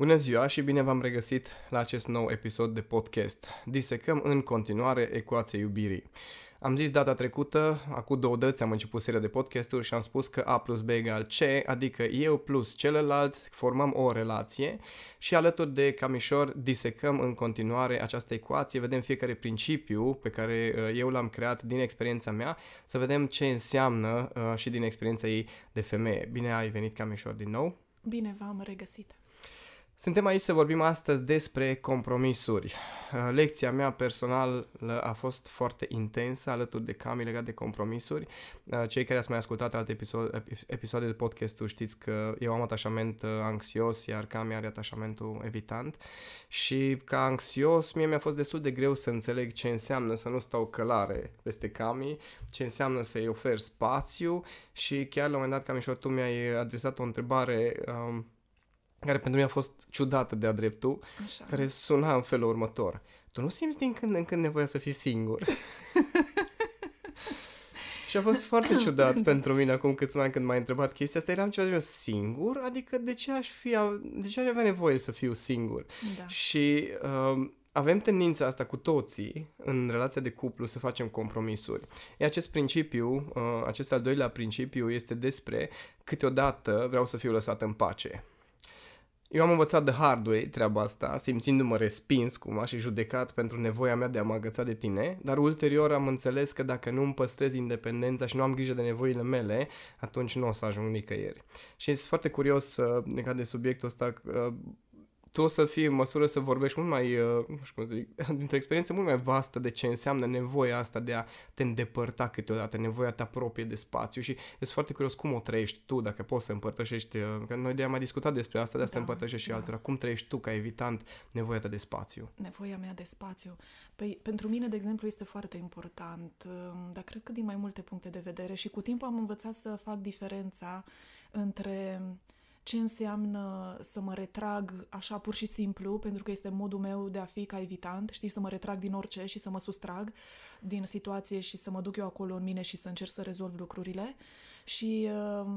Bună ziua și bine v-am regăsit la acest nou episod de podcast. Disecăm în continuare ecuația iubirii. Am zis data trecută, acum două dăți am început seria de podcasturi și am spus că A plus B egal C, adică eu plus celălalt formăm o relație și alături de camișor disecăm în continuare această ecuație, vedem fiecare principiu pe care uh, eu l-am creat din experiența mea, să vedem ce înseamnă uh, și din experiența ei de femeie. Bine ai venit camișor din nou! Bine v-am regăsit! Suntem aici să vorbim astăzi despre compromisuri. Uh, lecția mea personală a fost foarte intensă alături de Cami legat de compromisuri. Uh, cei care ați mai ascultat alte episode, episoade de podcast știți că eu am atașament uh, anxios, iar Cami are atașamentul evitant și ca anxios mie mi-a fost destul de greu să înțeleg ce înseamnă să nu stau călare peste Cami, ce înseamnă să-i ofer spațiu și chiar la un moment dat, Camișor, tu mi-ai adresat o întrebare um, care pentru mine a fost ciudată de-a dreptul, Așa. care suna în felul următor. Tu nu simți din când în când nevoia să fii singur? și a fost foarte ciudat pentru mine acum câțiva ani când m-ai întrebat chestia asta. Eram ceva de singur? Adică de ce aș fi, de ce aș avea nevoie să fiu singur? Da. Și uh, avem tendința asta cu toții în relația de cuplu să facem compromisuri. E acest principiu, uh, acest al doilea principiu este despre câteodată vreau să fiu lăsat în pace. Eu am învățat de hard way treaba asta, simțindu-mă respins cumva și judecat pentru nevoia mea de a mă agăța de tine, dar ulterior am înțeles că dacă nu îmi păstrez independența și nu am grijă de nevoile mele, atunci nu o să ajung nicăieri. Și sunt foarte curios uh, legat de subiectul ăsta, uh, tu o să fii în măsură să vorbești mult mai, uh, nu știu cum să zic, dintr-o experiență mult mai vastă de ce înseamnă nevoia asta de a te îndepărta câteodată, nevoia ta proprie de spațiu și sunt foarte curios cum o trăiești tu, dacă poți să împărtășești, uh, că noi de am mai discutat despre asta, de asta da, împărtășești da. și altora. Cum trăiești tu ca evitant nevoia ta de spațiu? Nevoia mea de spațiu. Păi, pentru mine, de exemplu, este foarte important, uh, dar cred că din mai multe puncte de vedere și cu timpul am învățat să fac diferența între ce înseamnă să mă retrag așa pur și simplu, pentru că este modul meu de a fi ca evitant, știi, să mă retrag din orice și să mă sustrag din situație și să mă duc eu acolo în mine și să încerc să rezolv lucrurile. Și uh,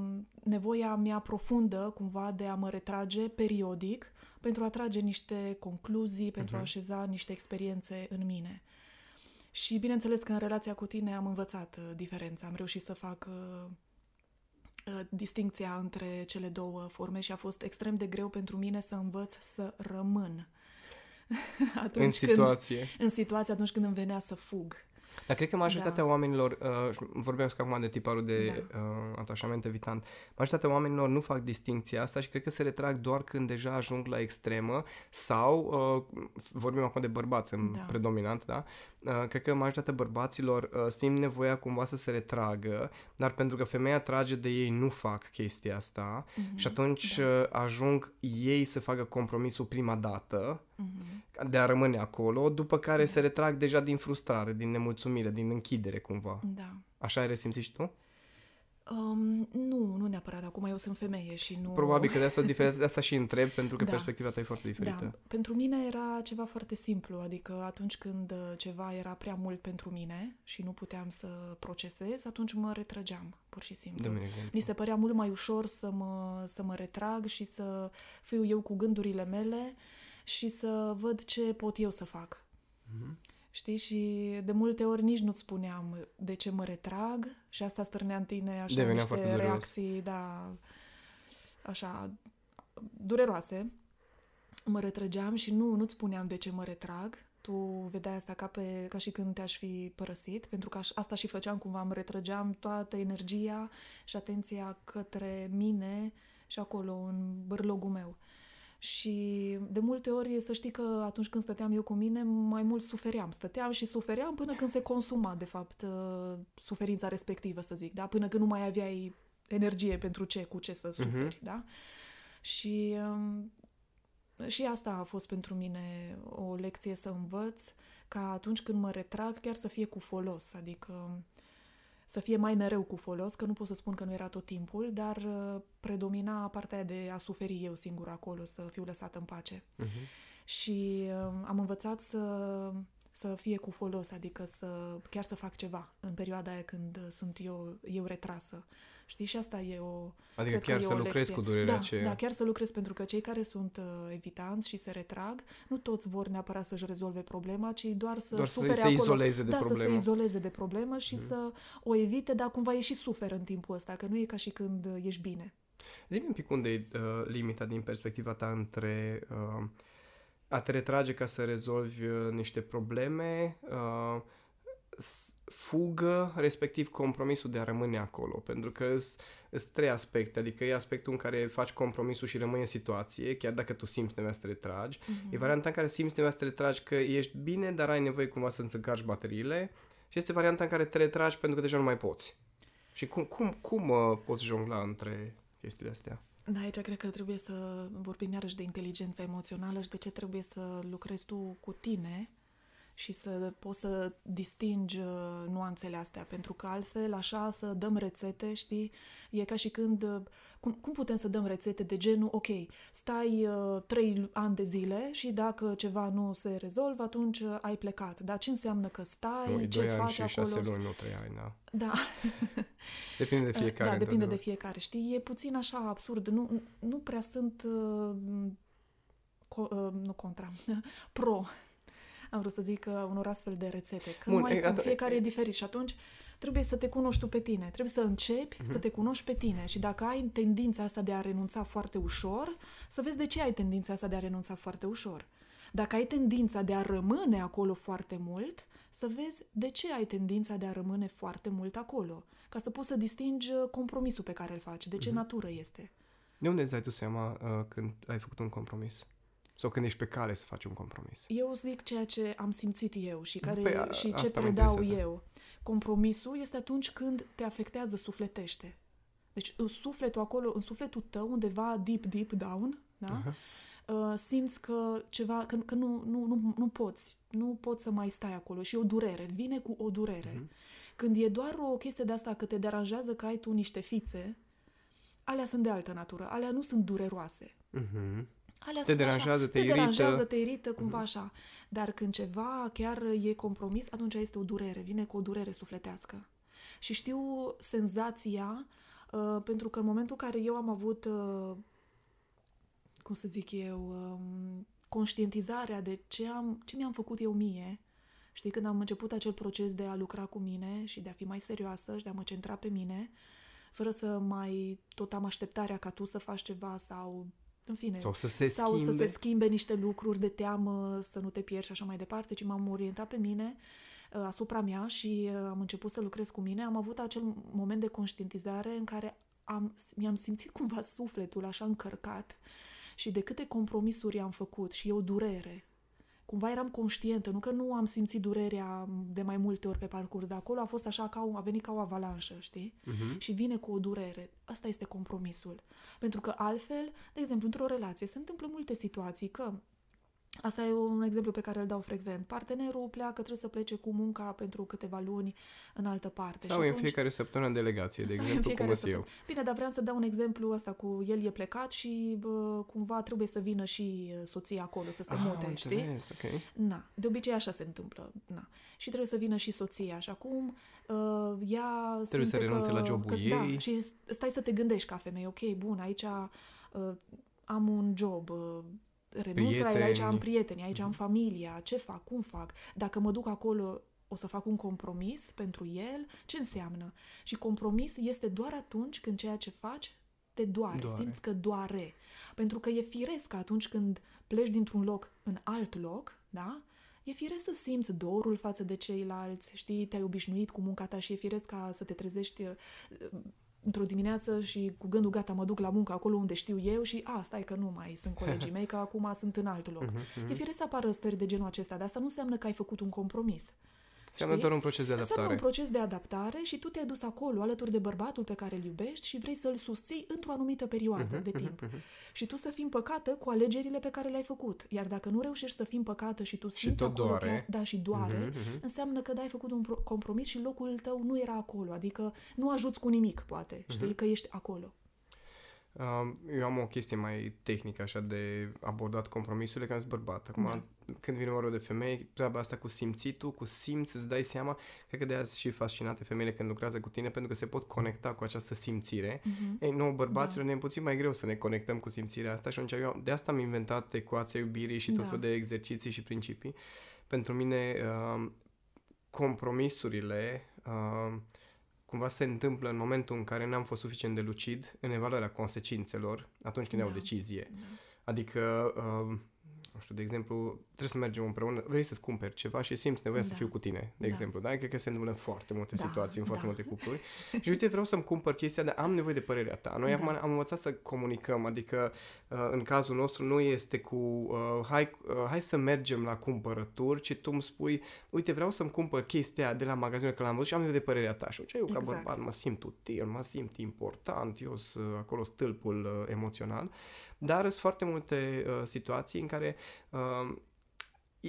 nevoia mea profundă, cumva, de a mă retrage periodic pentru a trage niște concluzii, pentru uh-huh. a mhm. așeza niște experiențe în mine. Și bineînțeles că în relația cu tine am învățat uh, diferența, am reușit să fac uh, Uh, distincția între cele două forme și a fost extrem de greu pentru mine să învăț să rămân. atunci în situație. Când, în situație atunci când îmi venea să fug. Dar cred că majoritatea da. oamenilor, uh, vorbeam acum de tiparul de da. uh, atașament evitant, majoritatea oamenilor nu fac distinția asta și cred că se retrag doar când deja ajung la extremă sau, uh, vorbim acum de bărbați în da. predominant, da? Uh, cred că majoritatea bărbaților uh, simt nevoia cumva să se retragă, dar pentru că femeia trage de ei nu fac chestia asta mm-hmm. și atunci da. uh, ajung ei să facă compromisul prima dată mm-hmm. de a rămâne acolo, după care da. se retrag deja din frustrare, din nemulțumire, din închidere cumva. Da. Așa ai resimțit și tu? Um, nu, nu neapărat. Acum eu sunt femeie și nu... Probabil că de asta, diferit, de asta și întreb, pentru că da. perspectiva ta e foarte diferită. Da. Pentru mine era ceva foarte simplu, adică atunci când uh, ceva era prea mult pentru mine și nu puteam să procesez, atunci mă retrăgeam, pur și simplu. Mi se părea mult mai ușor să mă, să mă retrag și să fiu eu cu gândurile mele și să văd ce pot eu să fac. Mm-hmm. Știi? Și de multe ori nici nu-ți spuneam de ce mă retrag și asta stârnea în tine așa Devenea niște reacții, da, așa, dureroase. Mă retrăgeam și nu, nu-ți spuneam de ce mă retrag. Tu vedeai asta ca, pe, ca și când te-aș fi părăsit, pentru că asta și făceam cumva, îmi retrăgeam toată energia și atenția către mine și acolo, în bărlogul meu. Și de multe ori să știi că atunci când stăteam eu cu mine, mai mult sufeream. Stăteam și sufeream până când se consuma, de fapt, uh, suferința respectivă, să zic, da? Până când nu mai aveai energie pentru ce, cu ce să mhm. suferi, uh-huh. da? Și, um, și asta a fost pentru mine o lecție să învăț, ca atunci când mă retrag, chiar să fie cu folos, adică să fie mai mereu cu folos, că nu pot să spun că nu era tot timpul, dar uh, predomina partea de a suferi eu singur acolo, să fiu lăsată în pace. Uh-huh. Și uh, am învățat să, să fie cu folos, adică să chiar să fac ceva în perioada aia când sunt eu, eu retrasă. Știi? Și asta e o... Adică chiar să lucrezi cu durerea da, aceea. Da, chiar să lucrez, pentru că cei care sunt uh, evitanți și se retrag, nu toți vor neapărat să-și rezolve problema, ci doar să doar sufere să acolo. se izoleze de da, problemă. să se izoleze de problemă și mm. să o evite, dar cumva e și suferă în timpul ăsta, că nu e ca și când uh, ești bine. Zi-mi un pic unde e uh, limita din perspectiva ta între uh, a te retrage ca să rezolvi uh, niște probleme, uh, fugă, respectiv compromisul de a rămâne acolo. Pentru că sunt trei aspecte, adică e aspectul în care faci compromisul și rămâi în situație, chiar dacă tu simți nevoia să te retragi. Mm-hmm. E varianta în care simți nevoia să te retragi că ești bine, dar ai nevoie cumva să-ți încarci bateriile. Și este varianta în care te retragi pentru că deja nu mai poți. Și cum, cum, cum uh, poți jongla între chestiile astea? Da, aici cred că trebuie să vorbim iarăși de inteligența emoțională și de ce trebuie să lucrezi tu cu tine și să poți să distingi uh, nuanțele astea, pentru că altfel așa să dăm rețete, știi, e ca și când, uh, cum, cum putem să dăm rețete de genul, ok, stai uh, trei ani de zile și dacă ceva nu se rezolvă, atunci uh, ai plecat. Dar ce înseamnă că stai, nu, ce doi faci ani și acolo? șase luni, nu trei ani, da. Da. depinde de fiecare. Da, depinde de fiecare, știi, e puțin așa absurd, nu, nu prea sunt uh, co- uh, nu contra, pro am vrut să zic, uh, unor astfel de rețete. Că Bun, mai, e, fiecare e, e diferit și atunci trebuie să te cunoști tu pe tine. Trebuie să începi uh-huh. să te cunoști pe tine și dacă ai tendința asta de a renunța foarte ușor, să vezi de ce ai tendința asta de a renunța foarte ușor. Dacă ai tendința de a rămâne acolo foarte mult, să vezi de ce ai tendința de a rămâne foarte mult acolo, ca să poți să distingi uh, compromisul pe care îl faci, de ce uh-huh. natură este. De unde îți dai tu seama uh, când ai făcut un compromis? Sau când ești pe cale să faci un compromis? Eu zic ceea ce am simțit eu și, care, păi, a, și ce predau eu. Compromisul este atunci când te afectează sufletește. Deci în sufletul acolo, în sufletul tău, undeva deep, deep down, da? Uh-huh. Uh, simți că ceva, că, că nu, nu, nu, nu poți, nu poți să mai stai acolo și o durere, vine cu o durere. Uh-huh. Când e doar o chestie de asta că te deranjează că ai tu niște fițe, alea sunt de altă natură, alea nu sunt dureroase. Uh-huh. Alea te deranjează, așa, te, te irită. deranjează, te irită, cumva mm-hmm. așa. Dar când ceva chiar e compromis, atunci este o durere, vine cu o durere sufletească. Și știu senzația, uh, pentru că în momentul în care eu am avut, uh, cum să zic eu, uh, conștientizarea de ce, am, ce mi-am făcut eu mie, știi, când am început acel proces de a lucra cu mine și de a fi mai serioasă și de a mă centra pe mine, fără să mai tot am așteptarea ca tu să faci ceva sau în fine, sau să se sau schimbe. să se schimbe niște lucruri de teamă, să nu te pierzi și așa mai departe, ci m-am orientat pe mine, uh, asupra mea și uh, am început să lucrez cu mine. Am avut acel moment de conștientizare în care am, mi-am simțit cumva sufletul așa încărcat și de câte compromisuri am făcut și eu durere cumva eram conștientă, nu că nu am simțit durerea de mai multe ori pe parcurs, dar acolo a fost așa ca a venit ca o avalanșă, știi? Uh-huh. Și vine cu o durere. Asta este compromisul. Pentru că altfel, de exemplu, într-o relație se întâmplă multe situații că Asta e un exemplu pe care îl dau frecvent. Partenerul pleacă, trebuie să plece cu munca pentru câteva luni în altă parte. Sau și atunci... în fiecare săptămână în delegație, de exemplu, cum îți eu. Bine, dar vreau să dau un exemplu ăsta cu el e plecat și bă, cumva trebuie să vină și soția acolo, să se ah, mute, înțeles, știi? Okay. Na, de obicei așa se întâmplă. Na. Și trebuie să vină și soția. Și acum uh, ea Trebuie să renunțe că, la jobul că, ei. Da, și stai să te gândești ca femeie. Ok, bun, aici uh, am un job... Uh, renunț la el, aici am prieteni, aici am mhm. familia, ce fac, cum fac. Dacă mă duc acolo, o să fac un compromis pentru el, ce înseamnă? Și compromis este doar atunci când ceea ce faci te doare, doare. simți că doare. Pentru că e firesc atunci când pleci dintr-un loc în alt loc, da? E firesc să simți dorul față de ceilalți, știi, te-ai obișnuit cu munca ta și e firesc ca să te trezești într-o dimineață și cu gândul gata mă duc la muncă acolo unde știu eu și a, stai că nu mai sunt colegii mei, că acum sunt în alt loc. Uh-huh, uh-huh. E firesc să apară stări de genul acesta, dar asta nu înseamnă că ai făcut un compromis. Înseamnă doar un proces de adaptare. Înseamnă un proces de adaptare și tu te-ai dus acolo alături de bărbatul pe care îl iubești și vrei să-l susții într-o anumită perioadă uh-huh, de timp. Uh-huh, uh-huh. Și tu să fii împăcată cu alegerile pe care le-ai făcut. Iar dacă nu reușești să fii împăcată și tu și simți acolo doare. Chiar, da, și doare, uh-huh, uh-huh. înseamnă că ai făcut un compromis și locul tău nu era acolo. Adică nu ajuți cu nimic, poate. Știi? Uh-huh. Că ești acolo. Eu am o chestie mai tehnică așa de abordat compromisurile ca bărbat. Acum, da. când vine vorba de femei, treaba asta cu simțitul, cu simț, îți dai seama, cred că de azi și fascinate femeile când lucrează cu tine pentru că se pot conecta cu această simțire. Uh-huh. Ei, nouă bărbaților da. ne e puțin mai greu să ne conectăm cu simțirea asta și atunci eu de asta am inventat ecuația iubirii și tot da. felul de exerciții și principii. Pentru mine, uh, compromisurile uh, cumva se întâmplă în momentul în care n-am fost suficient de lucid în evaluarea consecințelor atunci când da. iau o decizie. Da. Adică uh, nu știu, de exemplu, trebuie să mergem împreună, vrei să-ți cumperi ceva și simți nevoia da. să fiu cu tine, de da. exemplu, da? Cred că se întâmplă în foarte multe da. situații, în foarte da. multe cupluri. și uite, vreau să-mi cumpăr chestia, dar am nevoie de părerea ta. Noi da. acum am învățat să comunicăm, adică uh, în cazul nostru nu este cu uh, hai, uh, hai să mergem la cumpărături, ci tu îmi spui, uite, vreau să-mi cumpăr chestia de la magazinul că l-am văzut și am nevoie de părerea ta. Și eu exact. ca bărbat mă simt util, mă simt important, eu sunt acolo stâlpul uh, emoțional. Dar sunt foarte multe uh, situații în care uh,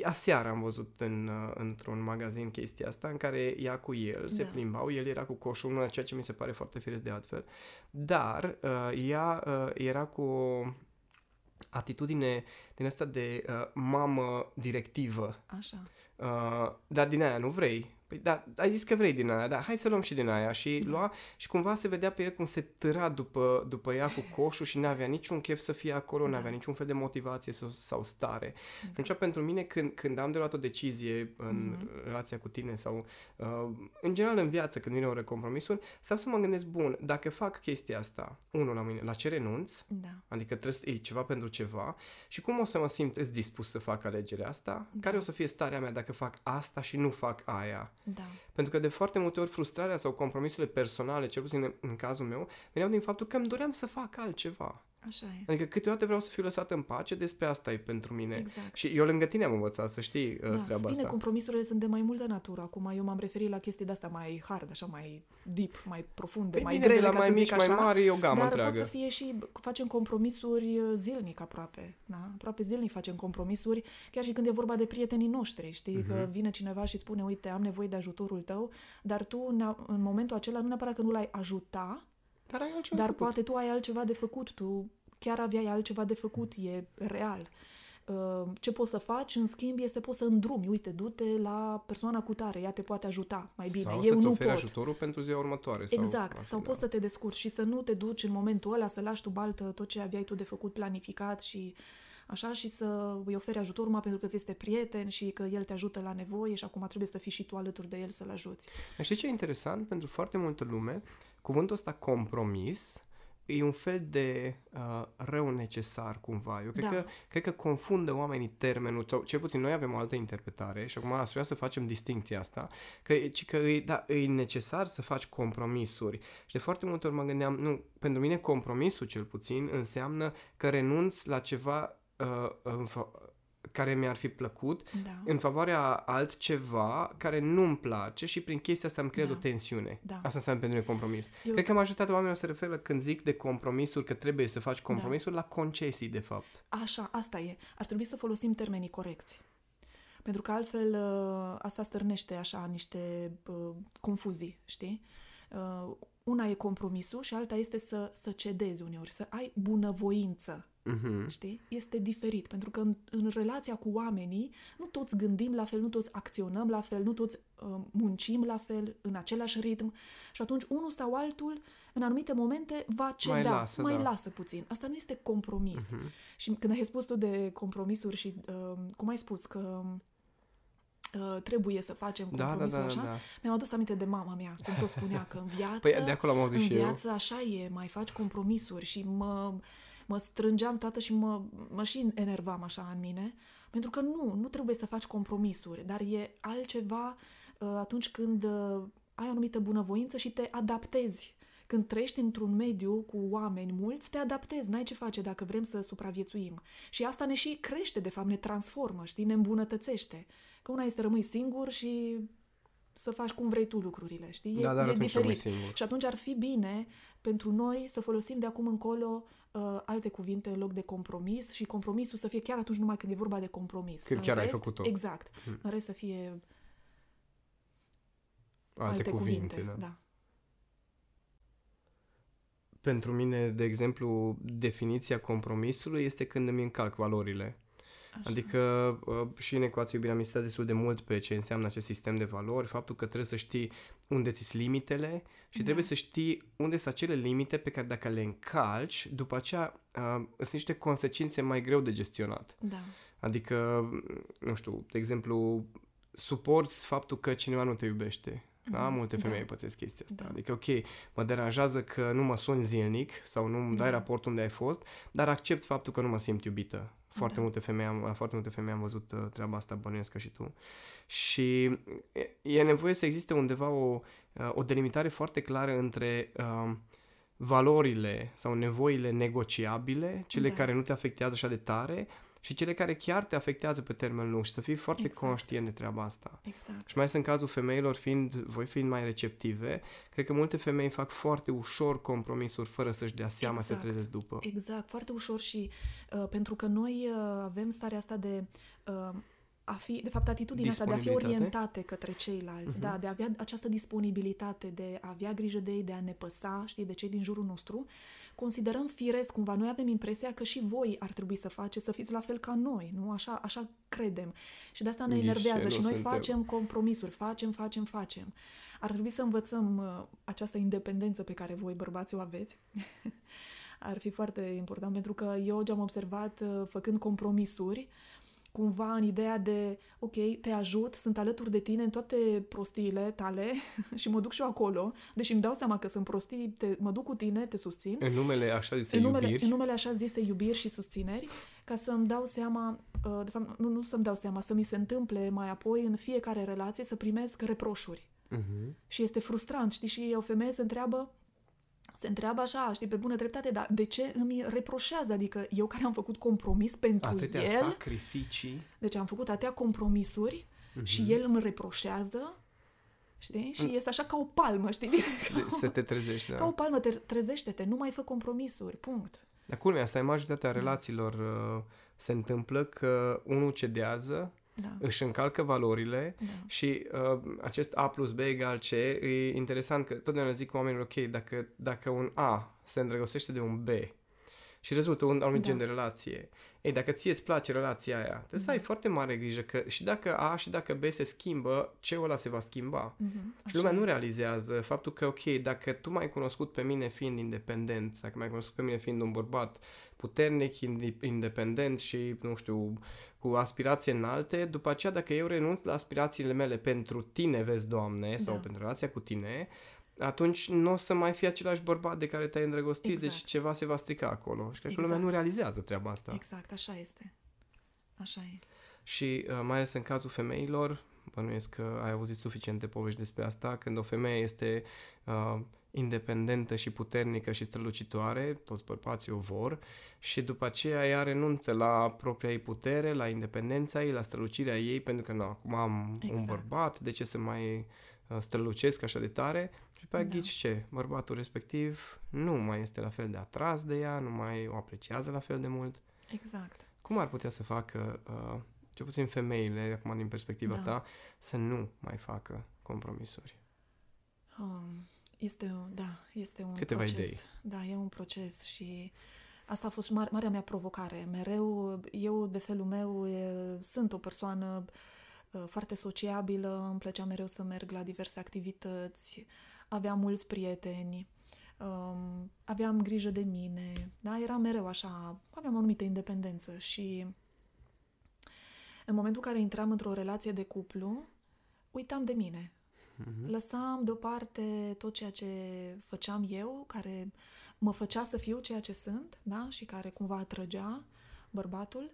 Aseară am văzut în, uh, într-un magazin chestia asta în care ea cu el da. se plimbau, el era cu coșul, ceea ce mi se pare foarte firesc de altfel, dar uh, ea uh, era cu o atitudine din asta de uh, mamă directivă. Așa. Uh, dar din aia nu vrei. Păi da, ai zis că vrei din aia, dar hai să luăm și din aia. Și da. lua și cumva se vedea pe el cum se tăra după, după ea cu coșul și n-avea niciun chef să fie acolo, da. n-avea niciun fel de motivație sau, sau stare. Da. Deci pentru mine când, când am de luat o decizie în mm-hmm. relația cu tine sau uh, în general în viață când vine o recompromisul, sau să mă gândesc, bun, dacă fac chestia asta, unul la mine, la ce renunț, da. adică trebuie să iei ceva pentru ceva și cum o să mă simt dispus să fac alegerea asta, da. care o să fie starea mea dacă fac asta și nu fac aia. Da. Pentru că de foarte multe ori frustrarea sau compromisurile personale, cel puțin în, în cazul meu, veneau din faptul că îmi doream să fac altceva. Așa e. Adică câteodată vreau să fiu lăsat în pace, despre asta e pentru mine. Exact. Și eu lângă tine am învățat să știi uh, da. treaba Bine, asta. compromisurile sunt de mai multă natură. Acum eu m-am referit la chestii de-astea mai hard, așa mai deep, mai profunde, păi mai bine, grele, de la mai mici, mai mari, e o gamă dar întreagă. pot să fie și, facem compromisuri uh, zilnic aproape, da? Aproape zilnic facem compromisuri, chiar și când e vorba de prietenii noștri, știi? Uh-huh. Că mhm. vine cineva și spune, uite, am nevoie de ajutorul tău, dar tu în momentul acela nu neapărat că nu l-ai ajuta, dar, ai altceva dar poate tu ai altceva de făcut, tu chiar aveai altceva de făcut, e real. Uh, ce poți să faci, în schimb, este poți să îndrumi. Uite, du-te la persoana cu tare, ea te poate ajuta mai bine. Sau Eu să-ți nu oferi pot. ajutorul pentru ziua următoare. Exact. Sau, sau poți să te descurci și să nu te duci în momentul ăla să lași tu baltă tot ce aveai tu de făcut planificat și așa și să îi oferi ajutorul numai pentru că ți este prieten și că el te ajută la nevoie și acum trebuie să fii și tu alături de el să-l ajuți. Știi ce e interesant? Pentru foarte multă lume, cuvântul ăsta compromis e un fel de uh, rău necesar cumva. Eu cred, da. că, cred că confundă oamenii termenul, sau cel puțin noi avem o altă interpretare și acum aș vrea să facem distinția asta, că, că e, da, e necesar să faci compromisuri. Și de foarte multe ori mă gândeam, nu, pentru mine compromisul cel puțin înseamnă că renunț la ceva uh, care mi-ar fi plăcut da. în favoarea altceva care nu-mi place și prin chestia asta îmi creez da. o tensiune. Da. Asta înseamnă pentru mine compromis. Eu... Cred că majoritatea oamenilor se referă când zic de compromisuri, că trebuie să faci compromisuri, da. la concesii, de fapt. Așa, asta e. Ar trebui să folosim termenii corecți. Pentru că altfel ă, asta stârnește așa niște uh, confuzii, știi? Uh, una e compromisul și alta este să, să cedezi uneori, să ai bunăvoință Uh-huh. Știi? Este diferit, pentru că în, în relația cu oamenii nu toți gândim la fel, nu toți acționăm la fel, nu toți uh, muncim la fel, în același ritm și atunci unul sau altul, în anumite momente, va ceda, mai lasă, mai da. lasă puțin. Asta nu este compromis. Uh-huh. Și când ai spus tu de compromisuri și uh, cum ai spus că Uh, trebuie să facem compromisul da, da, da, așa, da. mi-am adus aminte de mama mea, cum tot spunea că în viață, păi de acolo am auzit în și viață eu. așa e, mai faci compromisuri și mă mă strângeam toată și mă, mă și enervam așa în mine, pentru că nu, nu trebuie să faci compromisuri, dar e altceva uh, atunci când uh, ai o anumită bunăvoință și te adaptezi. Când trăiești într-un mediu cu oameni mulți, te adaptezi, n-ai ce face dacă vrem să supraviețuim. Și asta ne și crește, de fapt, ne transformă, știi, ne îmbunătățește. Că una este rămâi singur și să faci cum vrei tu lucrurile, știi? E, da, dar e diferit. Singur. Și atunci ar fi bine pentru noi să folosim de acum încolo uh, alte cuvinte în loc de compromis și compromisul să fie chiar atunci numai când e vorba de compromis. Când în chiar rest, ai făcut-o. Exact. Hmm. În rest să fie alte, alte cuvinte. cuvinte da. da. pentru mine, de exemplu, definiția compromisului este când îmi încalc valorile. Așa. Adică uh, și în ecuație iubirea mi destul de mult pe ce înseamnă acest sistem de valori, faptul că trebuie să știi unde ți limitele și da. trebuie să știi unde sunt acele limite pe care dacă le încalci, după aceea uh, sunt niște consecințe mai greu de gestionat. Da. Adică, nu știu, de exemplu, suporți faptul că cineva nu te iubește. Da? Mhm. Multe femei da. pățesc chestia asta. Da. Adică, ok, mă deranjează că nu mă suni zilnic sau nu îmi dai da. raport unde ai fost, dar accept faptul că nu mă simt iubită. Foarte, da. multe, femei am, foarte multe femei am văzut uh, treaba asta, bănuiesc ca și tu. Și e nevoie să existe undeva o, uh, o delimitare foarte clară între uh, valorile sau nevoile negociabile, cele da. care nu te afectează așa de tare, și cele care chiar te afectează pe termen lung și să fii foarte exact. conștient de treaba asta. Exact. Și mai ales în cazul femeilor, fiind, voi fiind mai receptive, cred că multe femei fac foarte ușor compromisuri fără să-și dea seama exact. să trezesc după. Exact, foarte ușor și uh, pentru că noi uh, avem starea asta de uh, a fi, de fapt, atitudinea asta de a fi orientate către ceilalți, uh-huh. da, de a avea această disponibilitate, de a avea grijă de ei, de a ne păsa, știi, de cei din jurul nostru, considerăm firesc, cumva, noi avem impresia că și voi ar trebui să faceți, să fiți la fel ca noi, nu? Așa, așa credem. Și de asta ne enervează și noi suntem. facem compromisuri, facem, facem, facem. Ar trebui să învățăm uh, această independență pe care voi, bărbații, o aveți. ar fi foarte important, pentru că eu ce am observat uh, făcând compromisuri, uh, cumva în ideea de, ok, te ajut, sunt alături de tine în toate prostiile tale și mă duc și eu acolo, deși îmi dau seama că sunt prostii, te, mă duc cu tine, te susțin. În numele așa zise în numele, iubiri. În numele așa zise iubiri și susțineri, ca să-mi dau seama, uh, de fapt, nu, nu să-mi dau seama, să mi se întâmple mai apoi în fiecare relație să primesc reproșuri. Uh-huh. Și este frustrant, știi, și o femeie se întreabă, se întreabă așa, știi, pe bună dreptate, dar de ce îmi reproșează? Adică eu care am făcut compromis pentru atâtea el... sacrificii. Deci am făcut atâtea compromisuri uh-huh. și el îmi reproșează, știi? Și este așa ca o palmă, știi? Ca, să te trezești, da. Ca o palmă, te, trezește-te, nu mai fă compromisuri, punct. Dar culmea, asta e majoritatea da. relațiilor uh, se întâmplă că unul cedează da. își încalcă valorile da. și uh, acest A plus B egal C e interesant că totdeauna zic oamenilor, ok, dacă, dacă un A se îndrăgostește de un B și rezultă un anumit da. gen de relație. Ei, dacă ție îți place relația aia, trebuie da. să ai foarte mare grijă că și dacă A și dacă B se schimbă, ce ăla se va schimba. Mm-hmm, și lumea nu realizează faptul că, ok, dacă tu m-ai cunoscut pe mine fiind independent, dacă m-ai cunoscut pe mine fiind un bărbat puternic, independent și, nu știu, cu aspirații înalte, după aceea dacă eu renunț la aspirațiile mele pentru tine, vezi, Doamne, sau da. pentru relația cu tine, atunci nu o să mai fie același bărbat de care te-ai îndrăgostit, deci exact. deci ceva se va strica acolo. Și cred exact. că lumea nu exact. realizează treaba asta. Exact, așa este. Așa e. Și uh, mai ales în cazul femeilor, bănuiesc că ai auzit suficiente povești despre asta, când o femeie este uh, independentă și puternică și strălucitoare, toți bărbații o vor, și după aceea ea renunță la propria ei putere, la independența ei, la strălucirea ei, pentru că nu, acum am exact. un bărbat, de ce să mai uh, strălucesc așa de tare? Și pe aia da. ghici ce? Bărbatul respectiv nu mai este la fel de atras de ea, nu mai o apreciază la fel de mult. Exact. Cum ar putea să facă, uh, cel puțin femeile, acum din perspectiva da. ta, să nu mai facă compromisuri? Um este, da, este un Câteva proces. idei. Da, e un proces și asta a fost mare, marea mea provocare. Mereu, eu, de felul meu, e, sunt o persoană foarte sociabilă, îmi plăcea mereu să merg la diverse activități, aveam mulți prieteni, um, aveam grijă de mine, da, eram mereu așa, aveam o anumită independență și în momentul în care intram într-o relație de cuplu, uitam de mine. Uh-huh. Lăsam deoparte tot ceea ce făceam eu, care mă făcea să fiu ceea ce sunt, da? Și care cumva atrăgea bărbatul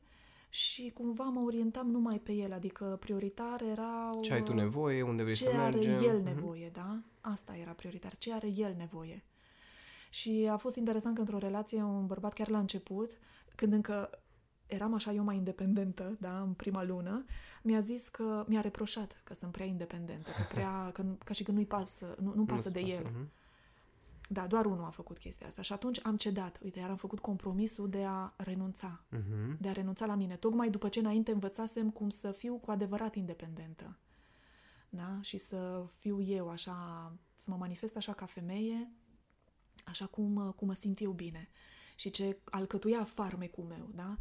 și cumva mă orientam numai pe el, adică prioritar era... Ce ai tu nevoie, unde vrei ce să mergem. Ce are el mhm. nevoie, uh-huh. da? Asta era prioritar, ce are el nevoie. Și a fost interesant că într-o relație un bărbat chiar la început, când încă eram așa eu mai independentă, da, în prima lună, mi-a zis că mi-a reproșat că sunt prea independentă, că prea, că, ca și că nu-i pasă, nu, nu pasă nu de pasă, el. Uh-huh. Da, doar unul a făcut chestia asta și atunci am cedat. Uite, iar am făcut compromisul de a renunța. Uh-huh. De a renunța la mine. Tocmai după ce înainte învățasem cum să fiu cu adevărat independentă. Da? Și să fiu eu așa, să mă manifest așa ca femeie, așa cum, cum mă simt eu bine și ce alcătuia farmecul meu, da?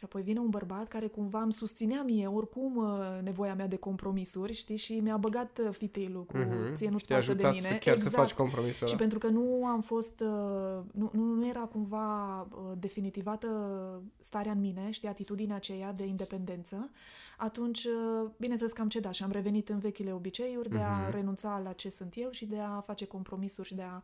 Și apoi vine un bărbat care cumva îmi susținea mie oricum uh, nevoia mea de compromisuri, știi, și mi-a băgat uh, fiteilul cu mm-hmm. ție nu-ți pasă de mine. Să chiar exact. să faci compromisul Și pentru că nu am fost, uh, nu, nu, nu era cumva definitivată starea în mine, știi, atitudinea aceea de independență, atunci, bineînțeles că am cedat și am revenit în vechile obiceiuri de a mm-hmm. renunța la ce sunt eu și de a face compromisuri și de a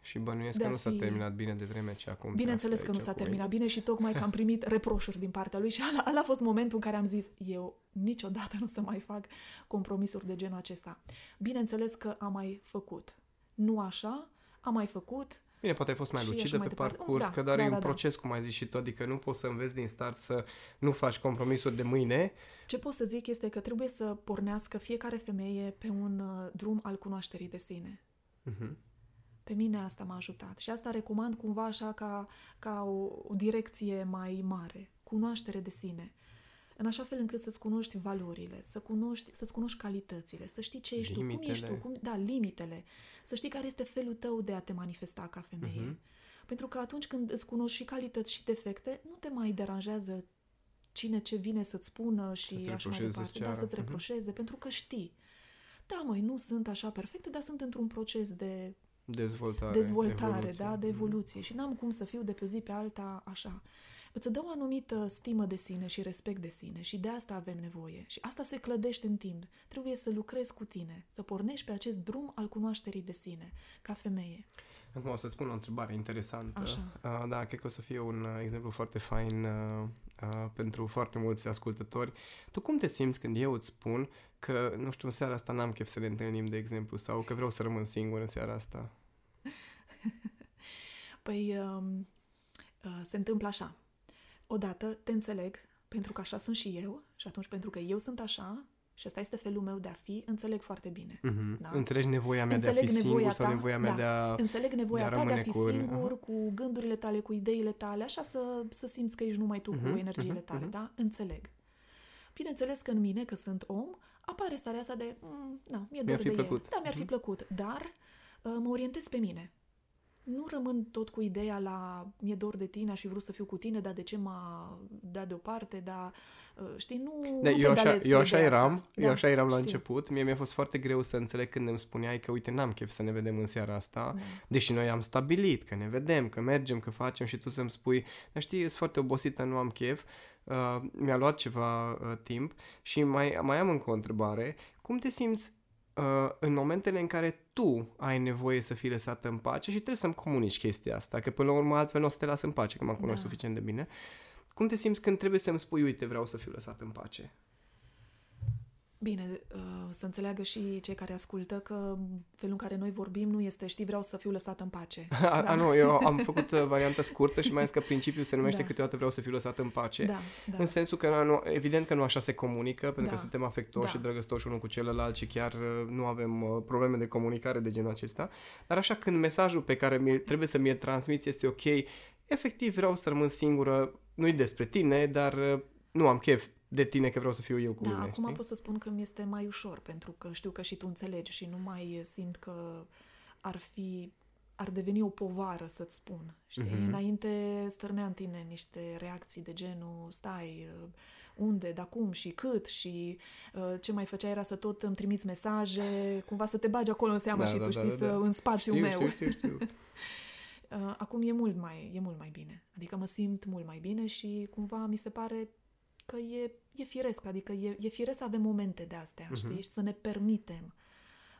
și bănuiesc că nu s-a terminat bine de vreme ce acum. Bineînțeles că nu s-a terminat bine și tocmai că am primit reproșuri din partea lui și ala, ala a fost momentul în care am zis eu niciodată nu o să mai fac compromisuri de genul acesta. Bineînțeles că am mai făcut. Nu așa, am mai făcut, Bine, poate ai fost mai lucidă pe parcurs, da, că doar da, e un da, da. proces, da. cum ai zis și tu, adică nu poți să înveți din start să nu faci compromisuri de mâine. Ce pot să zic este că trebuie să pornească fiecare femeie pe un uh, drum al cunoașterii de sine. Uh-huh. Pe mine asta m-a ajutat și asta recomand cumva așa ca, ca o, o direcție mai mare, cunoaștere de sine. În așa fel încât să-ți cunoști valorile, să cunoști, să-ți cunoști calitățile, să știi ce ești limitele. tu, cum ești tu, cum, da, limitele, să știi care este felul tău de a te manifesta ca femeie. Uh-huh. Pentru că atunci când îți cunoști și calități și defecte, nu te mai deranjează cine ce vine să-ți spună și să așa mai departe. Da, să-ți uh-huh. reproșeze, pentru că știi. Da, măi, nu sunt așa perfecte, dar sunt într-un proces de Dezvoltare. Dezvoltare, evoluție. da, de mm. evoluție. Și n-am cum să fiu de pe zi pe alta așa. Îți dă o anumită stimă de sine și respect de sine și de asta avem nevoie. Și asta se clădește în timp. Trebuie să lucrezi cu tine, să pornești pe acest drum al cunoașterii de sine, ca femeie. Acum o să-ți spun o întrebare interesantă. Așa. Uh, da, cred că o să fie un uh, exemplu foarte fain uh, uh, pentru foarte mulți ascultători. Tu cum te simți când eu îți spun că, nu știu, în seara asta n-am chef să ne întâlnim, de exemplu, sau că vreau să rămân singur în seara asta? păi, um, uh, se întâmplă așa. Odată te înțeleg, pentru că așa sunt și eu, și atunci pentru că eu sunt așa, și ăsta este felul meu de a fi, înțeleg foarte bine. Mm-hmm. Da? Înțelegi nevoia mea înțeleg de a fi singur ta, sau nevoia mea da. de a Înțeleg nevoia de a ta de a fi cu... singur, uh-huh. cu gândurile tale, cu ideile tale, așa să, să simți că ești numai tu uh-huh. cu mhm, energiile mhm, tale, uh-huh. da? Înțeleg. Bineînțeles că în mine, că sunt om, apare starea asta de, mm, na, mi-e dor mi de plăcut. el. Da, mi-ar uh-huh. fi plăcut, dar uh, mă orientez pe mine nu rămân tot cu ideea la mi-e dor de tine, aș fi vrut să fiu cu tine, dar de ce m-a dat deoparte, dar uh, știi, nu, da, nu eu așa, eu așa eram, asta. eu da, așa eram la știu. început. Mie mi-a fost foarte greu să înțeleg când îmi spuneai că uite, n-am chef să ne vedem în seara asta, da. deși noi am stabilit că ne vedem, că mergem, că facem și tu să-mi spui, dar știi, sunt foarte obosită, nu am chef. Uh, mi-a luat ceva uh, timp și mai, mai am încă o întrebare. Cum te simți uh, în momentele în care tu ai nevoie să fii lăsată în pace și trebuie să-mi comunici chestia asta, că până la urmă altfel nu o să te las în pace, că mă cunoști da. suficient de bine. Cum te simți când trebuie să-mi spui, uite, vreau să fiu lăsat în pace? Bine, uh, să înțeleagă și cei care ascultă că felul în care noi vorbim nu este știi vreau să fiu lăsat în pace. A, da? a nu, eu am făcut uh, varianta scurtă și mai zis că principiul se numește da. câteodată vreau să fiu lăsat în pace. Da, da. În sensul că nu, evident că nu așa se comunică, pentru da. că suntem afectoși da. și drăgăstoși unul cu celălalt și chiar uh, nu avem probleme de comunicare de genul acesta. Dar așa când mesajul pe care mi trebuie să mi-l transmiți este ok, efectiv vreau să rămân singură, nu-i despre tine, dar nu am chef de tine că vreau să fiu eu cu da, mine. acum știi? pot să spun că mi este mai ușor, pentru că știu că și tu înțelegi și nu mai simt că ar fi ar deveni o povară să-ți spun, știi? Mm-hmm. Înainte stârnea în tine niște reacții de genul, stai, uh, unde, de acum și cât și uh, ce mai făcea era să tot îmi trimiți mesaje, cumva să te bagi acolo în seamă da, și da, tu, da, știi, da, da. Să, în spațiul știu, meu. Știu, știu, știu. uh, acum e mult, mai, e mult mai bine. Adică mă simt mult mai bine și cumva mi se pare că e, e firesc, adică e, e firesc să avem momente de astea, uh-huh. știi? Și să ne permitem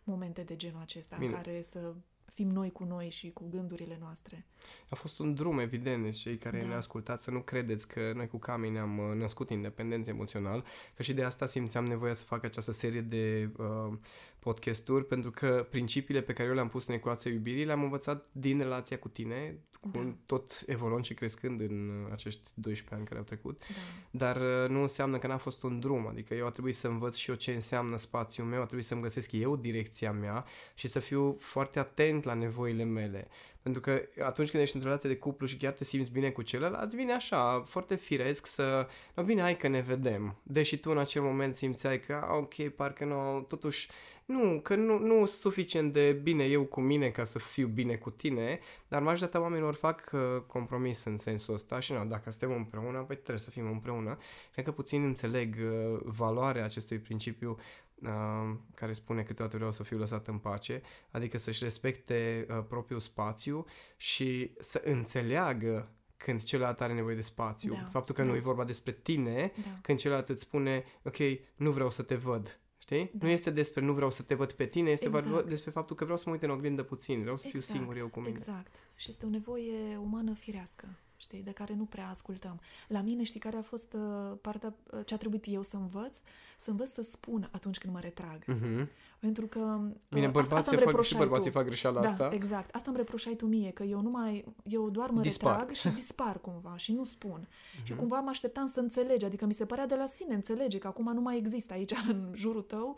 momente de genul acesta Bine. în care să fim noi cu noi și cu gândurile noastre. A fost un drum, evident, de cei care da. ne ascultați, să nu credeți că noi cu Cami ne-am uh, născut independență emoțional, că și de asta simțeam nevoia să fac această serie de uh, podcasturi, pentru că principiile pe care eu le-am pus în ecuația iubirii le-am învățat din relația cu tine, cu da. tot evoluând și crescând în uh, acești 12 ani care au trecut, da. dar uh, nu înseamnă că n-a fost un drum, adică eu a trebuit să învăț și eu ce înseamnă spațiul meu, a trebuit să-mi găsesc eu direcția mea și să fiu foarte atent la nevoile mele. Pentru că atunci când ești într-o relație de cuplu și chiar te simți bine cu celălalt, vine așa, foarte firesc să, no bine, hai că ne vedem. Deși tu în acel moment simțeai că, ok, parcă nu, totuși nu, că nu, nu sunt suficient de bine eu cu mine ca să fiu bine cu tine, dar majoritatea oamenilor fac uh, compromis în sensul ăsta și nu, dacă suntem împreună, păi trebuie să fim împreună. Cred că puțin înțeleg uh, valoarea acestui principiu uh, care spune câteodată vreau să fiu lăsat în pace, adică să-și respecte uh, propriul spațiu și să înțeleagă când celălalt are nevoie de spațiu. Da. Faptul că da. nu e vorba despre tine, da. când celălalt îți spune, ok, nu vreau să te văd. Știi? Da. Nu este despre nu vreau să te văd pe tine, este exact. despre faptul că vreau să mă uit în oglindă puțin, vreau să exact. fiu singur eu cu mine. Exact. Și este o nevoie umană firească știi, de care nu prea ascultăm. La mine, știi, care a fost uh, partea, uh, ce a trebuit eu să învăț? Să învăț să spun atunci când mă retrag. Uh-huh. Pentru că... Uh, Bine, bărbații, asta, asta fac, și bărbații tu. fac greșeala da, asta. exact. Asta îmi reproșai tu mie, că eu nu mai, eu doar mă dispar. retrag și dispar cumva și nu spun. Uh-huh. Și cumva mă așteptam să înțelegi, adică mi se părea de la sine, înțelege că acum nu mai există aici în jurul tău.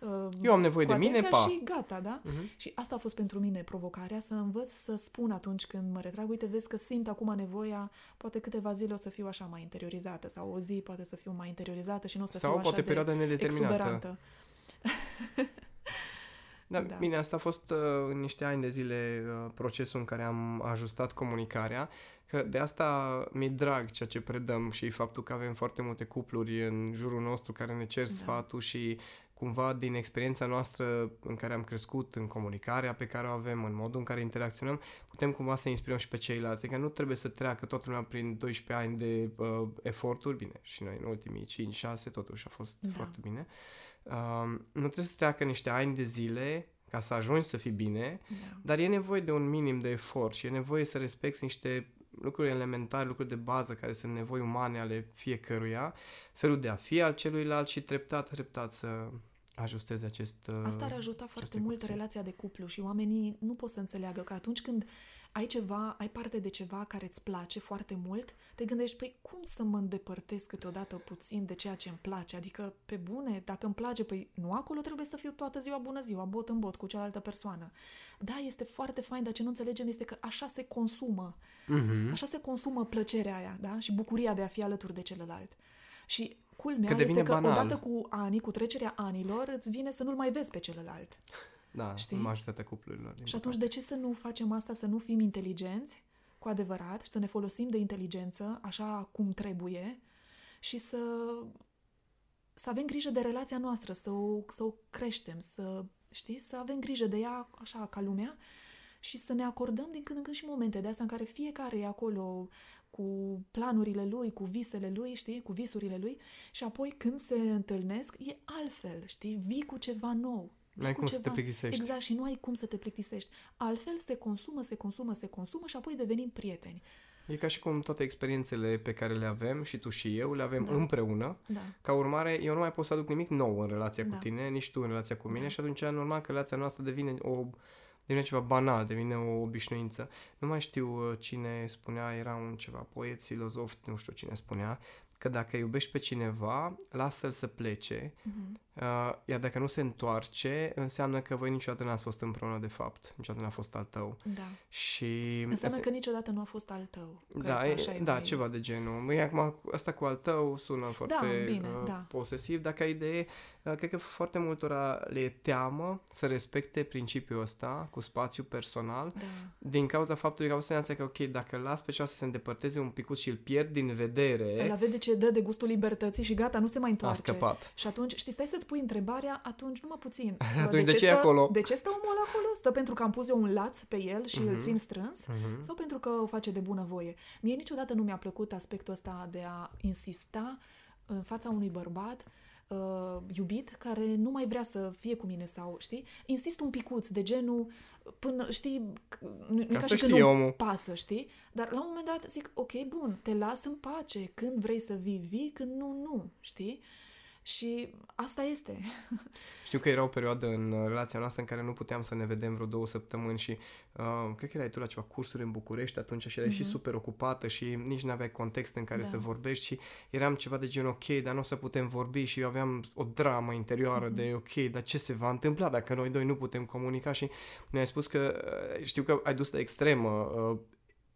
Uh, eu am nevoie de mine, pa. Și gata, da? Uh-huh. Și asta a fost pentru mine provocarea, să învăț să spun atunci când mă retrag, uite, vezi că simt acum nevoia, poate câteva zile o să fiu așa mai interiorizată sau o zi poate să fiu mai interiorizată și nu o să sau fiu poate așa perioadă de nedeterminată. Da, da, bine, asta a fost uh, în niște ani de zile uh, procesul în care am ajustat comunicarea, că de asta mi-e drag ceea ce predăm și faptul că avem foarte multe cupluri în jurul nostru care ne cer da. sfatul și cumva din experiența noastră în care am crescut, în comunicarea pe care o avem, în modul în care interacționăm, putem cumva să inspirăm și pe ceilalți. Adică nu trebuie să treacă toată lumea prin 12 ani de uh, eforturi, bine, și noi în ultimii 5-6 totuși a fost da. foarte bine. Uh, nu trebuie să treacă niște ani de zile ca să ajungi să fii bine, da. dar e nevoie de un minim de efort și e nevoie să respecti niște lucruri elementare, lucruri de bază care sunt nevoi umane ale fiecăruia, felul de a fi al celuilalt și treptat, treptat să, ajustezi acest... Uh, Asta ar ajuta foarte mult relația de cuplu și oamenii nu pot să înțeleagă că atunci când ai ceva, ai parte de ceva care îți place foarte mult, te gândești, păi cum să mă îndepărtez câteodată puțin de ceea ce îmi place? Adică, pe bune, dacă îmi place, păi nu acolo trebuie să fiu toată ziua bună ziua, bot în bot cu cealaltă persoană. Da, este foarte fain, dar ce nu înțelegem este că așa se consumă. Uh-huh. Așa se consumă plăcerea aia, da? Și bucuria de a fi alături de celălalt. Și culmea că este că banal. odată cu ani, cu trecerea anilor, îți vine să nu-l mai vezi pe celălalt. Da, Știi? majoritatea cuplurilor. Și atunci de ce să nu facem asta, să nu fim inteligenți cu adevărat și să ne folosim de inteligență așa cum trebuie și să, să avem grijă de relația noastră, să o, să o creștem, să, știi, să avem grijă de ea așa ca lumea și să ne acordăm din când în când și momente de astea în care fiecare e acolo cu planurile lui, cu visele lui, știi, cu visurile lui și apoi când se întâlnesc e altfel, știi, vii cu ceva nou. Nu ai cum ceva... să te plictisești. Exact, și nu ai cum să te plictisești. Altfel se consumă, se consumă, se consumă și apoi devenim prieteni. E ca și cum toate experiențele pe care le avem, și tu și eu, le avem da. împreună. Da. Ca urmare, eu nu mai pot să aduc nimic nou în relația da. cu tine, nici tu în relația cu mine da. și atunci normal că relația noastră devine o devine ceva banal, devine o obișnuință. Nu mai știu uh, cine spunea, era un ceva poet, filozof, nu știu cine spunea, că dacă iubești pe cineva, lasă-l să plece, uh-huh. Uh, iar dacă nu se întoarce, înseamnă că voi niciodată n-ați fost împreună de fapt, niciodată n-a fost al tău. Da. Și înseamnă că niciodată nu a fost al tău. Da, e, e da, mai... ceva de genul. Măi, acum, asta cu al tău sună foarte da, bine, uh, da. posesiv, dacă idee, uh, cred că foarte multora le e teamă să respecte principiul ăsta cu spațiu personal, da. din cauza faptului că au senzația că, ok, dacă las pe cineva să se îndepărteze un pic și îl pierd din vedere... Ăla vede ce ce dă de gustul libertății și gata, nu se mai întoarce. A scăpat. Și atunci, știi, stai să-ți pui întrebarea, atunci numai puțin. atunci de, de ce, ce stă, acolo? De ce stă omul acolo? Stă pentru că am pus eu un laț pe el și uh-huh. îl mhm. țin strâns? Uh-huh. Sau pentru că o face de bună voie? Mie niciodată nu mi-a plăcut aspectul ăsta de a insista în fața unui bărbat uh, iubit care nu mai vrea să fie cu mine sau, știi? Insist un picuț de genul până, știi, nu ca, ca și când nu omul. pasă, știi? Dar la un moment dat zic, ok, bun, te las în pace, când vrei să vii, vii, când nu, nu, știi? Și asta este. Știu că era o perioadă în relația noastră în care nu puteam să ne vedem vreo două săptămâni și uh, cred că erai tu la ceva cursuri în București atunci și erai mm-hmm. și mhm. super ocupată și nici nu aveai context în care da. să vorbești și eram ceva de genul ok, dar nu o să putem vorbi și eu aveam o dramă interioară mm-hmm. de ok, dar ce se va întâmpla dacă noi doi nu putem comunica și mi-ai spus că uh, știu că ai dus la extremă uh,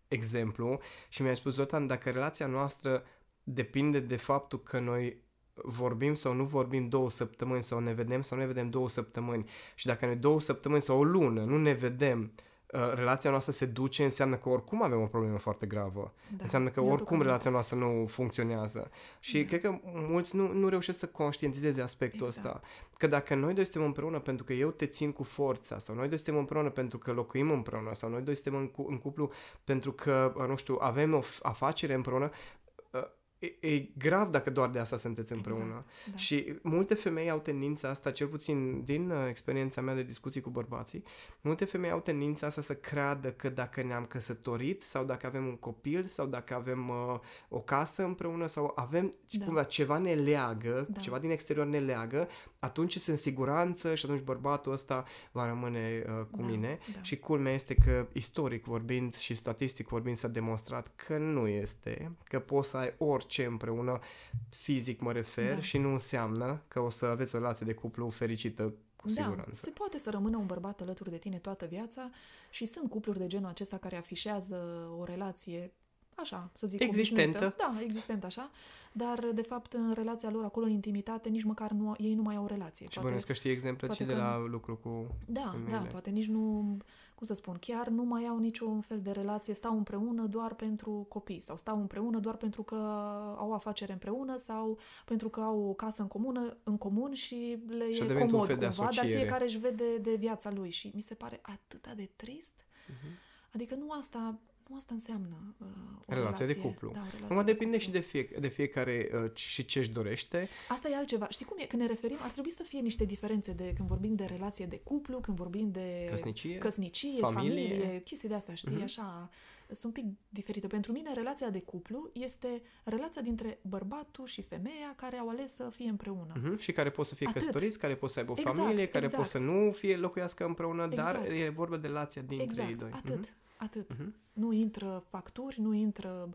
exemplu și mi-ai spus, Zotan, dacă relația noastră depinde de faptul că noi vorbim sau nu vorbim două săptămâni sau ne vedem sau nu ne vedem două săptămâni și dacă noi două săptămâni sau o lună nu ne vedem Uh, relația noastră se duce, înseamnă că oricum avem o problemă foarte gravă. Da, înseamnă că oricum relația noastră nu funcționează. Și da. cred că mulți nu, nu reușesc să conștientizeze aspectul exact. ăsta. Că dacă noi doi suntem împreună pentru că eu te țin cu forța, sau noi doi suntem împreună pentru că locuim împreună, sau noi doi suntem în, în cuplu pentru că, nu știu, avem o afacere împreună, e, e grav dacă doar de asta sunteți exact, împreună. Exact, da. Și multe femei au tendința asta, cel puțin din uh, experiența mea de discuții cu bărbații, multe femei au tendința asta să creadă că dacă ne-am căsătorit sau dacă avem un copil sau dacă avem uh, o casă împreună sau avem da. cumva ceva ne leagă, da. ceva din exterior ne leagă, atunci sunt în siguranță și atunci bărbatul ăsta va rămâne uh, cu da, mine. Da. Și culmea este că istoric vorbind și statistic vorbind s-a demonstrat că nu este, că poți să ai orice împreună, fizic mă refer, da. și nu înseamnă că o să aveți o relație de cuplu fericită cu da, siguranță. se poate să rămână un bărbat alături de tine toată viața și sunt cupluri de genul acesta care afișează o relație așa, să zic, existentă. Obișnuită. Da, existent așa, dar de fapt în relația lor acolo în intimitate nici măcar nu, ei nu mai au o relație. Și bănuiesc că știi exemple și de că, la lucru cu Da, femeile. da, poate nici nu, cum să spun, chiar nu mai au niciun fel de relație, stau împreună doar pentru copii sau stau împreună doar pentru că au afacere împreună sau pentru că au o casă în, comună, în comun și le și e comod un fel cumva, dar fiecare își vede de viața lui și mi se pare atât de trist. Uh-huh. Adică nu asta nu asta înseamnă uh, o relație, relație de cuplu. Da, Acum depinde de și de, fie, de fiecare uh, și ce își dorește. Asta e altceva. Știi cum e? Când ne referim, ar trebui să fie niște diferențe de când vorbim de relație de cuplu, când vorbim de căsnicie, căsnicie familie, familie chestii de astea, știi, uh-huh. așa, sunt un pic diferite. Pentru mine, relația de cuplu este relația dintre bărbatul și femeia care au ales să fie împreună. Uh-huh. Și care pot să fie Atât. căsătoriți, care pot să aibă o exact, familie, care exact. pot să nu fie locuiască împreună, exact. dar e vorba de relația dintre exact. ei doi. Atât. Uh-huh. Atât. Uh-huh. Nu intră facturi, nu intră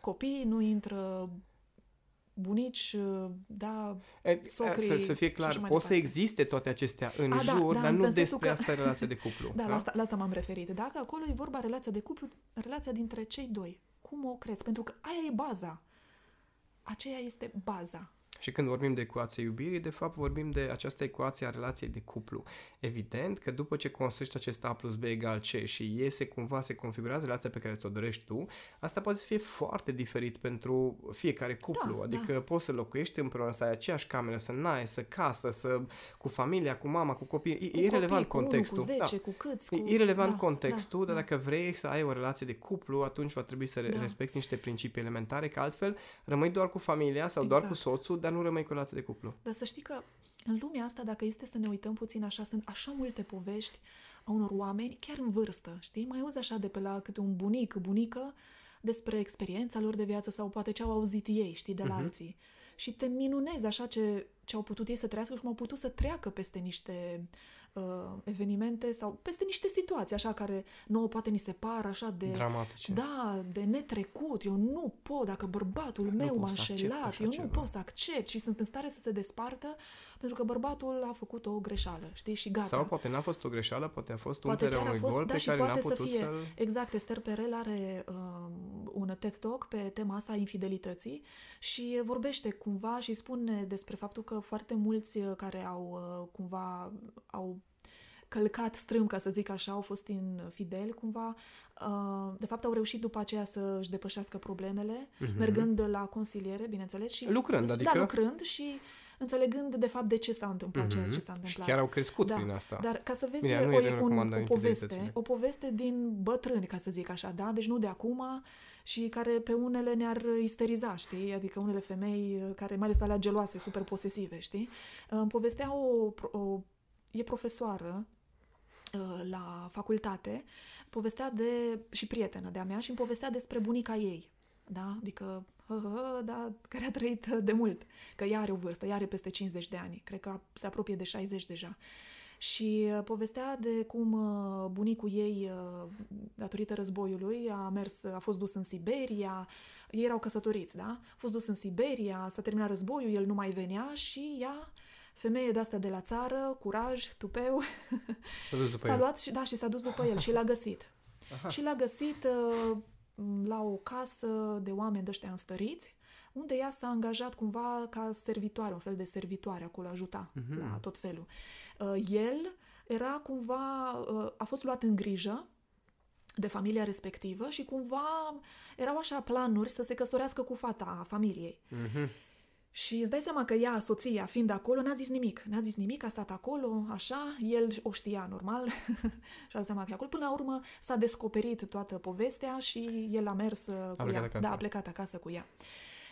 copii, nu intră bunici, da, e, socrii să, să fie clar, pot să existe toate acestea în A, da, jur, da, dar nu despre că... asta relația de cuplu. da, da? La, asta, la asta m-am referit. Dacă acolo e vorba relația de cuplu, relația dintre cei doi. Cum o crezi? Pentru că aia e baza. Aceea este baza. Și când vorbim de ecuație iubirii, de fapt vorbim de această ecuație a relației de cuplu. Evident că după ce construiești acest A plus B egal C și iese cumva, se configurează relația pe care ți-o dorești tu, asta poate să fie foarte diferit pentru fiecare cuplu. Da, adică da. poți să locuiești împreună, să ai aceeași cameră, să n-ai, să casă, să cu familia, cu mama, cu copii. E cu irrelevant copii, contextul. Cu 10, da. cu câți, cu... E irrelevant da, contextul, da, dar da. dacă vrei să ai o relație de cuplu, atunci va trebui să da. respecti niște principii elementare, că altfel rămâi doar cu familia sau exact. doar cu exact. soțul, dar nu rămâi cu relație de cuplu. Dar să știi că în lumea asta, dacă este să ne uităm puțin așa, sunt așa multe povești a unor oameni, chiar în vârstă, știi? Mai auzi așa de pe la câte un bunic, bunică, despre experiența lor de viață sau poate ce au auzit ei, știi, de la uh-huh. alții. Și te minunezi așa ce, ce au putut ei să trăiască și cum au putut să treacă peste niște uh, evenimente sau peste niște situații așa care nouă poate ni se par așa de... Dramatice. Da, de netrecut. Eu nu pot, dacă bărbatul meu m-a înșelat, eu ceva. nu pot să accept și sunt în stare să se despartă pentru că bărbatul a făcut o greșeală, știi, și gata. Sau poate n-a fost o greșeală, poate a fost poate umperea unui fost, gol da, pe care n-a putut să fie. să Exact, Esther Perel are uh, un TED Talk pe tema asta a infidelității și vorbește cumva și spune despre faptul că foarte mulți uh, care au uh, cumva au călcat strâm, ca să zic așa, au fost infideli cumva, uh, de fapt au reușit după aceea să își depășească problemele, uh-huh. mergând la consiliere, bineînțeles. Și, lucrând, da, adică? Da, lucrând și înțelegând de fapt de ce s-a întâmplat uh-huh. ceea ce s-a întâmplat. Și chiar au crescut da. prin asta. Dar ca să vezi Bine, o, un, o poveste, o poveste din bătrâni, ca să zic așa, da? Deci nu de acum și care pe unele ne-ar isteriza, știi? Adică unele femei care mai ales alea geloase, super posesive, știi? Îmi povestea o, o e profesoară uh, la facultate, povestea de, și prietenă de-a mea, și îmi povestea despre bunica ei, da? Adică da, care a trăit de mult, că ea are o vârstă, ea are peste 50 de ani, cred că se apropie de 60 deja. Și uh, povestea de cum uh, bunicul ei, uh, datorită războiului, a mers, a fost dus în Siberia, ei erau căsătoriți, da? A fost dus în Siberia, s-a terminat războiul, el nu mai venea și ea femeie de asta de la țară, curaj, tupeu, s-a, dus după s-a luat și, da, și s-a dus după el și l-a găsit. Aha. Și l-a găsit la o casă de oameni de ăștia înstăriți, unde ea s-a angajat cumva ca servitoare, un fel de servitoare acolo, ajuta uh-huh. la tot felul. Uh, el era cumva, uh, a fost luat în grijă de familia respectivă și cumva erau așa planuri să se căsătorească cu fata familiei. Uh-huh. Și îți dai seama că ea, soția, fiind acolo, n-a zis nimic. N-a zis nimic, a stat acolo, așa, el o știa normal și a dat seama că e acolo. Până la urmă s-a descoperit toată povestea și el a mers uh, a cu ea. Acasă. Da, a plecat acasă cu ea.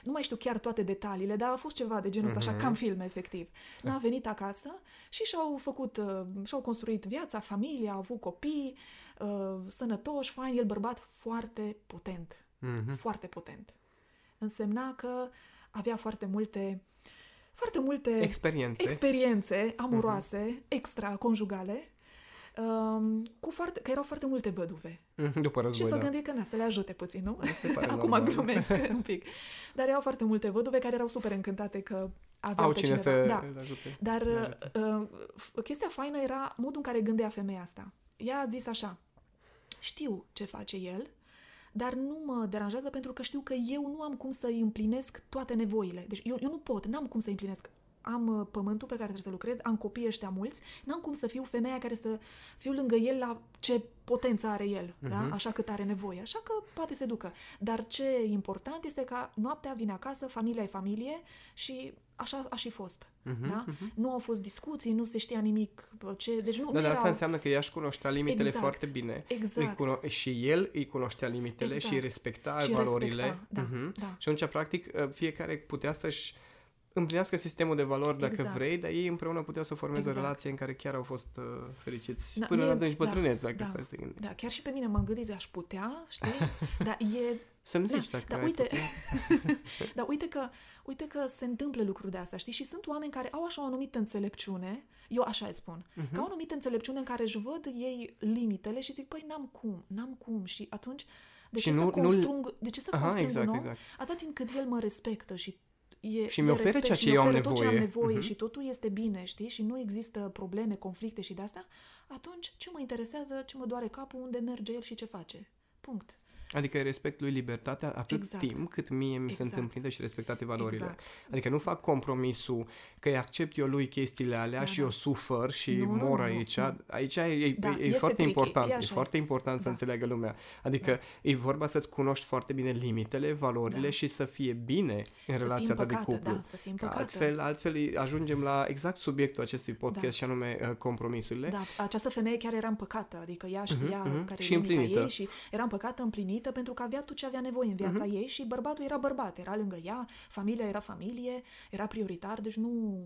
Nu mai știu chiar toate detaliile, dar a fost ceva de genul ăsta, uh-huh. așa, mhm. cam film, efectiv. N-a venit acasă și și-au făcut, uh, și-au construit viața, familia, au avut copii, uh, sănătoși, fain, el bărbat foarte potent. Uh-huh. Foarte potent. Însemna că avea foarte multe foarte multe experiențe, experiențe amoroase, uh-huh. extra-conjugale, um, cu foarte, că erau foarte multe văduve. Mhm, după război, Și s-a da. gândit că na, să le ajute puțin, nu? Se pare Acum normal. glumesc un pic. Dar erau foarte multe văduve care erau super încântate că aveau Au pe cine cineva. să da. le ajute. Dar uh, chestia faină era modul în care gândea femeia asta. Ea a zis așa, știu ce face el, dar nu mă deranjează pentru că știu că eu nu am cum să îi împlinesc toate nevoile. Deci eu, eu nu pot, n-am cum să împlinesc. Am uh, pământul pe care trebuie să lucrez, am copii ăștia mulți, n-am cum să fiu femeia care să fiu lângă el la ce potență are el, uh-huh. da? așa cât are nevoie. Așa că poate se ducă. Dar ce e important este ca noaptea vine acasă, familia e familie și așa a și fost. Uh-huh, da? uh-huh. Nu au fost discuții, nu se știa nimic. Ce... Deci nu, da, nu dar erau... asta înseamnă că ea își cunoștea limitele Exact. foarte bine. Exact. Îi cuno- și el îi cunoștea limitele Exact. și îi respecta Și valorile. respecta, da, Mhm. da. Și atunci, practic, fiecare putea să-și împlinească sistemul de valori dacă Exact. vrei, dar ei împreună puteau să formeze Exact. o relație în care chiar au fost uh, fericiți Da, până mie- la adânci da, bătrâneți, dacă da, stai să te gândești. Da, chiar și pe mine m-am gândit, aș putea, știi? Dar e... Să-mi Da, zici dacă dar ai uite, putea. dar uite că, uite că se întâmplă lucruri de astea, știi? Și sunt oameni care au așa o anumită înțelepciune, eu așa îi spun, Mhm. uh-huh. că au o anumită înțelepciune în care își văd ei limitele și zic, păi n-am cum, n-am cum și atunci de Și ce, nu- să nu- construng, de ce să Aha, construng exact, un om exact. atât timp cât el mă respectă și e, Și e mi oferă respect ceea și ce mi eu am oferă tot ce am nevoie. nevoie Mhm. și totul este bine, știi? Și nu există probleme, conflicte și de-astea, atunci ce mă interesează, ce mă doare capul, unde merge el și ce face. Punct. Adică îi respect lui libertatea atât Exact. timp cât mie mi sunt Exact. împlinită și respectate valorile. Exact. Adică nu fac compromisul că îi accept eu lui chestiile alea Da, și da. eu sufăr și Nu, nu, mor nu, aici. nu. Aici e, e, Da, e este foarte tricky, important. e E, așa. foarte important să Da. înțeleagă lumea. Adică e vorba să-ți cunoști foarte bine limitele, valorile Da. și să fie bine în Să fii relația ta de împăcată, cuplu. da, să fii Că împăcată. altfel, altfel ajungem la exact subiectul acestui podcast Da. și anume uh, compromisurile. Da, această femeie chiar era împăcată, adică ea știa Mhm, mhm. care Și e limita împlinită. ei și era împăcată, împlinită pentru că avea tot ce avea nevoie în viața ei și bărbatul era bărbat, era lângă ea, familia era familie, era prioritar, deci nu...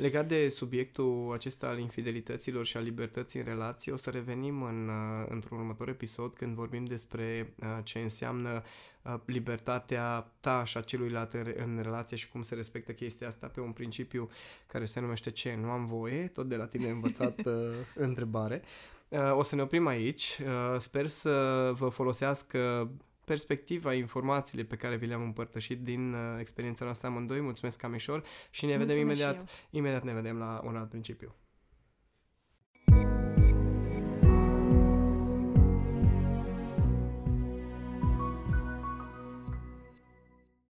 Legat de subiectul acesta al infidelităților și al libertății în relație, o să revenim în, uh, într-un următor episod când vorbim despre uh, ce înseamnă uh, libertatea ta și a celuilalt în, re- în relație și cum se respectă chestia asta pe un principiu care se numește ce nu am voie, tot de la tine învățat uh, întrebare. Uh, o să ne oprim aici. Uh, sper să vă folosească perspectiva, informațiile pe care vi le-am împărtășit din uh, experiența noastră amândoi. Mulțumesc, Camișor, și ne vedem Mulțumesc și imediat eu. Imediat ne vedem la un alt principiu.